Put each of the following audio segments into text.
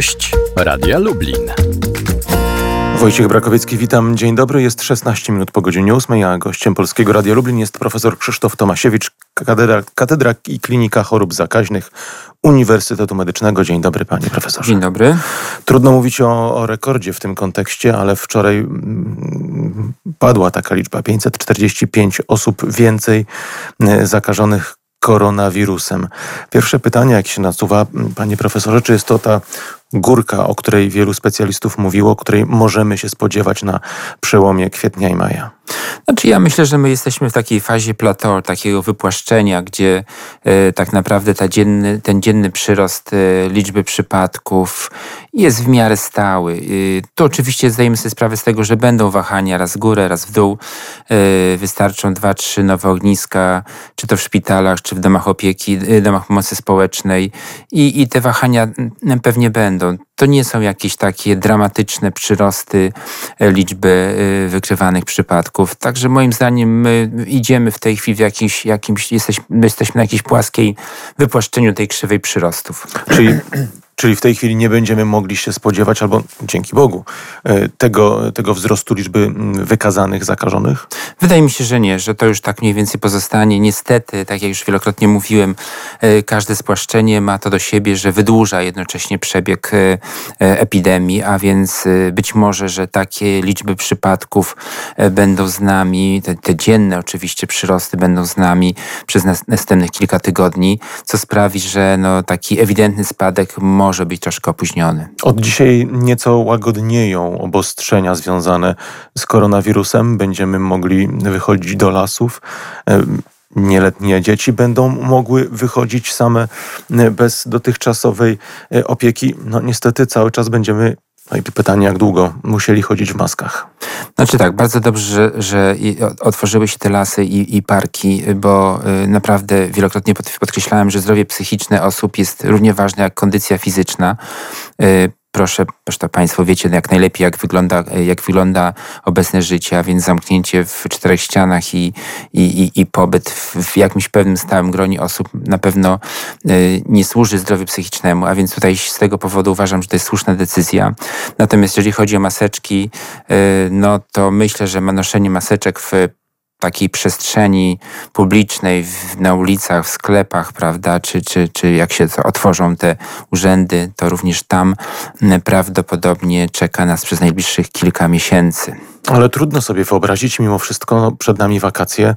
Gość Radia Lublin. Wojciech Brakowiecki, witam. Dzień dobry. Jest 16 minut po godzinie 8, a gościem Polskiego Radia Lublin jest profesor Krzysztof Tomasiewicz, katedra, katedra i Klinika Chorób Zakaźnych Uniwersytetu Medycznego. Dzień dobry, panie profesorze. Dzień dobry. Trudno mówić o, o rekordzie w tym kontekście, ale wczoraj mm, padła taka liczba 545 osób więcej e, zakażonych koronawirusem. Pierwsze pytanie, jak się nasuwa, panie profesorze, czy jest to ta górka, o której wielu specjalistów mówiło, której możemy się spodziewać na przełomie kwietnia i maja? Znaczy ja myślę, że my jesteśmy w takiej fazie plateau, takiego wypłaszczenia, gdzie e, tak naprawdę ta dzienny, ten dzienny przyrost e, liczby przypadków jest w miarę stały. E, to oczywiście zdajemy sobie sprawę z tego, że będą wahania raz w górę, raz w dół. Wystarczą dwa, trzy nowe ogniska, czy to w szpitalach, czy w domach opieki, domach pomocy społecznej i, i te wahania pewnie będą. To nie są jakieś takie dramatyczne przyrosty e, liczby e, wykrywanych przypadków. Także moim zdaniem my idziemy w tej chwili w jakimś, jesteśmy, jesteśmy na jakiejś płaskiej wypłaszczeniu tej krzywej przyrostów. Czyli Czyli w tej chwili nie będziemy mogli się spodziewać, albo dzięki Bogu, e, tego, tego wzrostu liczby wykazanych zakażonych? Wydaje mi się, że nie, że to już tak mniej więcej pozostanie. Niestety, tak jak już wielokrotnie mówiłem, e, każde spłaszczenie ma to do siebie, że wydłuża jednocześnie przebieg e, epidemii, a więc być może, że takie liczby przypadków będą z nami, te, te dzienne oczywiście przyrosty będą z nami przez następnych kilka tygodni, co sprawi, że no, taki ewidentny spadek może może być troszkę opóźniony. Od dzisiaj nieco łagodnieją obostrzenia związane z koronawirusem. Będziemy mogli wychodzić do lasów nieletnie dzieci będą mogły wychodzić same bez dotychczasowej e, opieki. No niestety cały czas będziemy no i pytanie, jak długo musieli chodzić w maskach? Znaczy tak, bardzo dobrze, że, że otworzyły się te lasy i, i parki, bo y, naprawdę wielokrotnie podkreślałem, że zdrowie psychiczne osób jest równie ważne jak kondycja fizyczna. Proszę, zresztą Państwo wiecie jak najlepiej, jak wygląda, jak wygląda obecne życie, a więc zamknięcie w czterech ścianach i, i, i, i pobyt w, jakimś pewnym stałym gronie osób na pewno y, nie służy zdrowiu psychicznemu, a więc tutaj z tego powodu uważam, że to jest słuszna decyzja. Natomiast jeżeli chodzi o maseczki, y, no to myślę, że noszenie maseczek w takiej przestrzeni publicznej na ulicach, w sklepach, prawda, czy, czy, czy jak się otworzą te urzędy, to również tam prawdopodobnie czeka nas przez najbliższych kilka miesięcy. Ale trudno sobie wyobrazić, mimo wszystko przed nami wakacje,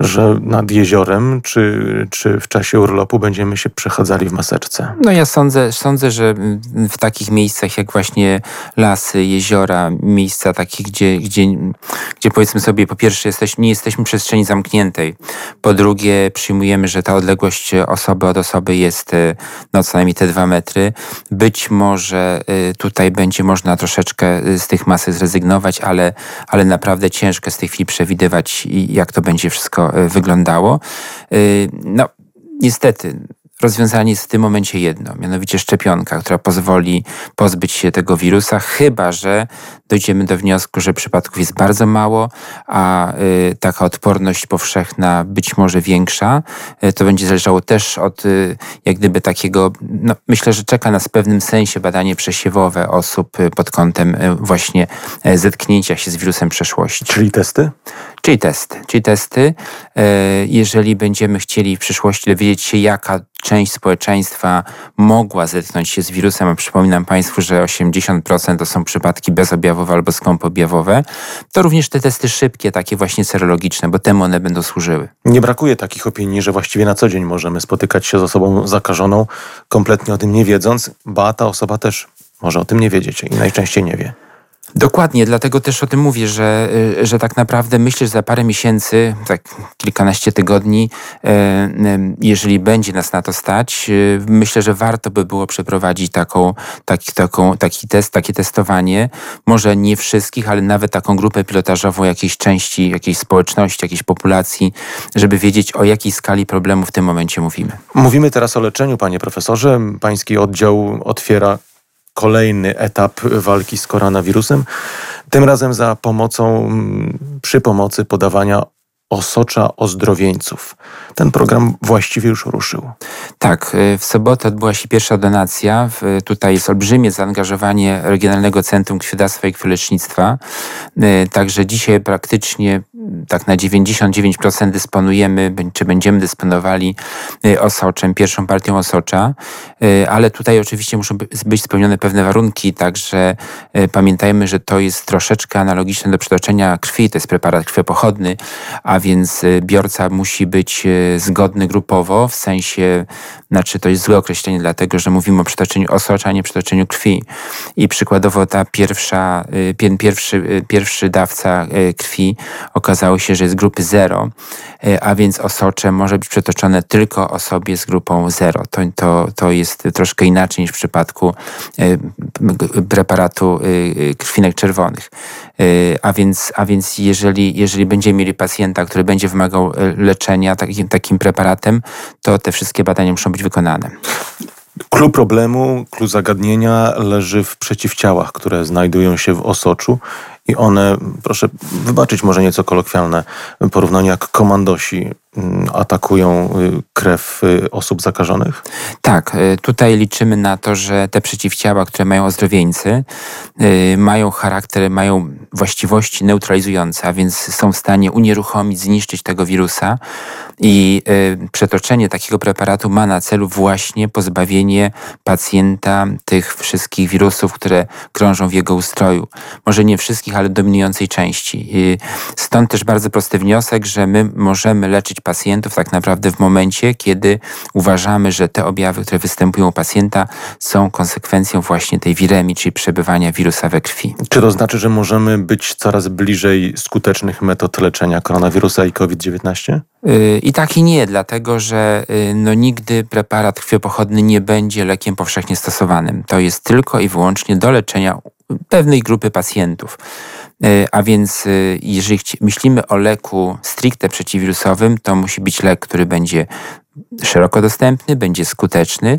że nad jeziorem czy, czy w czasie urlopu będziemy się przechadzali w maseczce? No ja sądzę, sądzę, że w takich miejscach jak właśnie lasy, jeziora, miejsca takie, gdzie, gdzie, gdzie powiedzmy sobie po pierwsze jesteś, nie jesteśmy w przestrzeni zamkniętej, po drugie przyjmujemy, że ta odległość osoby od osoby jest e, no co najmniej te dwa metry. Być może e, tutaj będzie można troszeczkę e, z tych masek zrezygnować, ale, ale naprawdę ciężko z tej chwili przewidywać jak to będzie wszystko E, wyglądało. E, no, niestety, rozwiązanie jest w tym momencie jedno, mianowicie szczepionka, która pozwoli pozbyć się tego wirusa, chyba że dojdziemy do wniosku, że przypadków jest bardzo mało, a y, taka odporność powszechna być może większa. To będzie zależało też od jak gdyby takiego, no, myślę, że czeka nas w pewnym sensie badanie przesiewowe osób pod kątem właśnie zetknięcia się z wirusem przeszłości. Czyli testy? Czyli testy. Czyli testy. Jeżeli będziemy chcieli w przyszłości dowiedzieć się, jaka część społeczeństwa mogła zetknąć się z wirusem, a przypominam Państwu, że 80% to są przypadki bezobjawowe albo skąpobjawowe, to również te testy szybkie, takie właśnie serologiczne, bo temu one będą służyły. Nie brakuje takich opinii, że właściwie na co dzień możemy spotykać się z osobą zakażoną, kompletnie o tym nie wiedząc, ba ta osoba też może o tym nie wiedzieć i najczęściej nie wie. Dokładnie, dlatego też o tym mówię, że, y, że tak naprawdę myślę, że za parę miesięcy, tak kilkanaście tygodni, y, y, jeżeli będzie nas na to stać, myślę, że warto by było przeprowadzić taką, taki, taką, taki test, takie testowanie. Może nie wszystkich, ale nawet taką grupę pilotażową jakiejś części, jakiejś społeczności, jakiejś populacji, żeby wiedzieć o jakiej skali problemu w tym momencie mówimy. Mówimy teraz o leczeniu, panie profesorze. Pański oddział otwiera kolejny etap walki z koronawirusem. Tym razem za pomocą, przy pomocy podawania osocza ozdrowieńców. Ten program właściwie już ruszył. Tak, w sobotę odbyła się pierwsza donacja. Tutaj jest olbrzymie zaangażowanie Regionalnego Centrum Krwiodawstwa i Krwiolecznictwa. Także dzisiaj praktycznie tak na 99% dysponujemy, czy będziemy dysponowali osoczem, pierwszą partią osocza, ale tutaj oczywiście muszą być spełnione pewne warunki, także pamiętajmy, że to jest troszeczkę analogiczne do przetoczenia krwi, to jest preparat krwiopochodny, a więc biorca musi być zgodny grupowo, w sensie, znaczy to jest złe określenie, dlatego że mówimy o przetoczeniu osocza, a nie przetoczeniu krwi. I przykładowo ta pierwsza, pierwszy, pierwszy dawca krwi okazało się, że jest grupy 0, a więc osocze może być przetoczone tylko osobie z grupą 0. To, to, to jest troszkę inaczej niż w przypadku preparatu krwinek czerwonych. A więc, a więc jeżeli, jeżeli będziemy mieli pacjenta, który będzie wymagał leczenia takim, takim preparatem, to te wszystkie badania muszą być wykonane. Klucz problemu, klucz zagadnienia leży w przeciwciałach, które znajdują się w osoczu i one, proszę wybaczyć może nieco kolokwialne porównanie, jak komandosi atakują y, krew y, osób zakażonych? Tak, y, tutaj liczymy na to, że te przeciwciała, które mają ozdrowieńcy, mają charakter, mają właściwości neutralizujące, a więc są w stanie unieruchomić, zniszczyć tego wirusa i przetoczenie takiego preparatu ma na celu właśnie pozbawienie pacjenta tych wszystkich wirusów, które krążą w jego ustroju. Może nie wszystkich, ale dominującej części. Stąd też bardzo prosty wniosek, że my możemy leczyć pacjentów tak naprawdę w momencie, kiedy uważamy, że te objawy, które występują u pacjenta, są konsekwencją właśnie tej wiremii, czyli przebywania wirusa we krwi. Czy to znaczy, że możemy być coraz bliżej skutecznych metod leczenia koronawirusa i COVID-19? Y, I tak i nie, dlatego że y, no, nigdy preparat krwiopochodny nie będzie lekiem powszechnie stosowanym. To jest tylko i wyłącznie do leczenia pewnej grupy pacjentów. E, a więc e, jeżeli myślimy o leku stricte przeciwwirusowym, to musi być lek, który będzie szeroko dostępny, będzie skuteczny,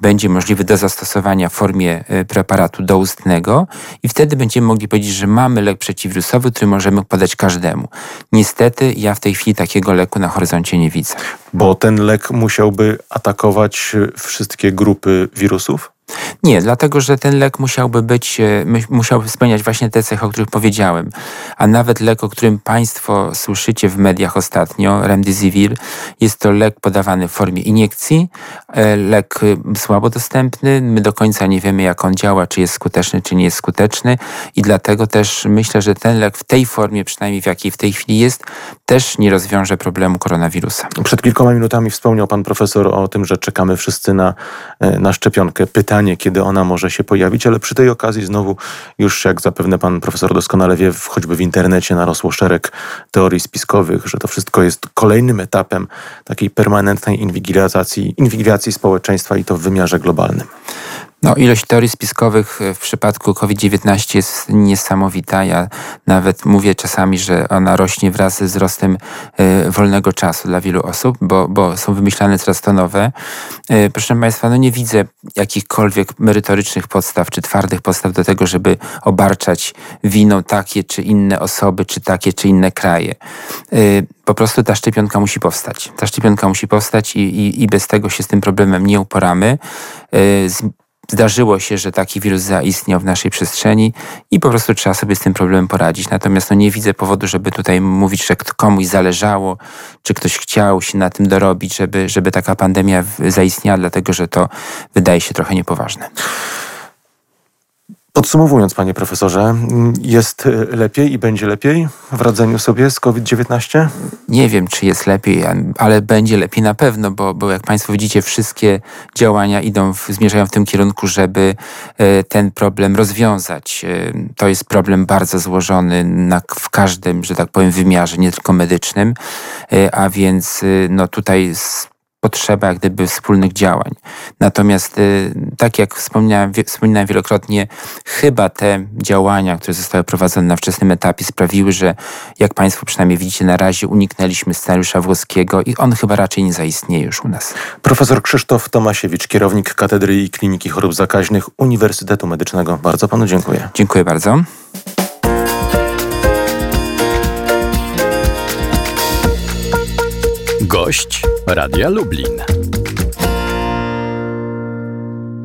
będzie możliwy do zastosowania w formie e, preparatu doustnego i wtedy będziemy mogli powiedzieć, że mamy lek przeciwwirusowy, który możemy podać każdemu. Niestety ja w tej chwili takiego leku na horyzoncie nie widzę. Bo ten lek musiałby atakować wszystkie grupy wirusów? Nie, dlatego że ten lek musiałby być, e, musiałby spełniać właśnie te cechy, o których powiedziałem. A nawet lek, o którym Państwo słyszycie w mediach ostatnio, Remdesivir, jest to lek podawany w formie iniekcji, e, lek e, słabo dostępny. My do końca nie wiemy, jak on działa, czy jest skuteczny, czy nie jest skuteczny i dlatego też myślę, że ten lek w tej formie, przynajmniej w jakiej w tej chwili jest, też nie rozwiąże problemu koronawirusa. Przed kilkoma minutami wspomniał Pan Profesor o tym, że czekamy wszyscy na, na szczepionkę. Pytanie, kiedy ona może się pojawić, ale przy tej okazji znowu już, jak zapewne pan profesor doskonale wie, choćby w internecie narosło szereg teorii spiskowych, że to wszystko jest kolejnym etapem takiej permanentnej inwigilacji, inwigilacji społeczeństwa i to w wymiarze globalnym. No, ilość teorii spiskowych w przypadku COVID-19 jest niesamowita. Ja nawet mówię czasami, że ona rośnie wraz ze wzrostem y, wolnego czasu dla wielu osób, bo, bo są wymyślane coraz to nowe. Y, proszę Państwa, no nie widzę jakichkolwiek merytorycznych podstaw czy twardych podstaw do tego, żeby obarczać winą takie czy inne osoby, czy takie czy inne kraje. Po prostu ta szczepionka musi powstać. Ta szczepionka musi powstać i, i, i bez tego się z tym problemem nie uporamy. Zdarzyło się, że taki wirus zaistniał w naszej przestrzeni i po prostu trzeba sobie z tym problemem poradzić. Natomiast no, nie widzę powodu, żeby tutaj mówić, że komuś zależało, czy ktoś chciał się na tym dorobić, żeby, żeby taka pandemia zaistniała, dlatego że to wydaje się trochę niepoważne. Podsumowując, panie profesorze, jest lepiej i będzie lepiej w radzeniu sobie z COVID-19? Nie wiem, czy jest lepiej, ale będzie lepiej na pewno, bo, bo jak państwo widzicie, wszystkie działania idą, w, zmierzają w tym kierunku, żeby e, ten problem rozwiązać. E, to jest problem bardzo złożony na, w każdym, że tak powiem, wymiarze, nie tylko medycznym, e, a więc no tutaj potrzeba jak gdyby wspólnych działań. Natomiast y, tak jak wspomniałem, wspominałem wielokrotnie, chyba te działania, które zostały prowadzone na wczesnym etapie sprawiły, że jak Państwo przynajmniej widzicie na razie uniknęliśmy scenariusza włoskiego i on chyba raczej nie zaistnieje już u nas. Profesor Krzysztof Tomasiewicz, kierownik Katedry i Kliniki Chorób Zakaźnych Uniwersytetu Medycznego. Bardzo Panu dziękuję. Dziękuję bardzo. Gość Radia Lublin.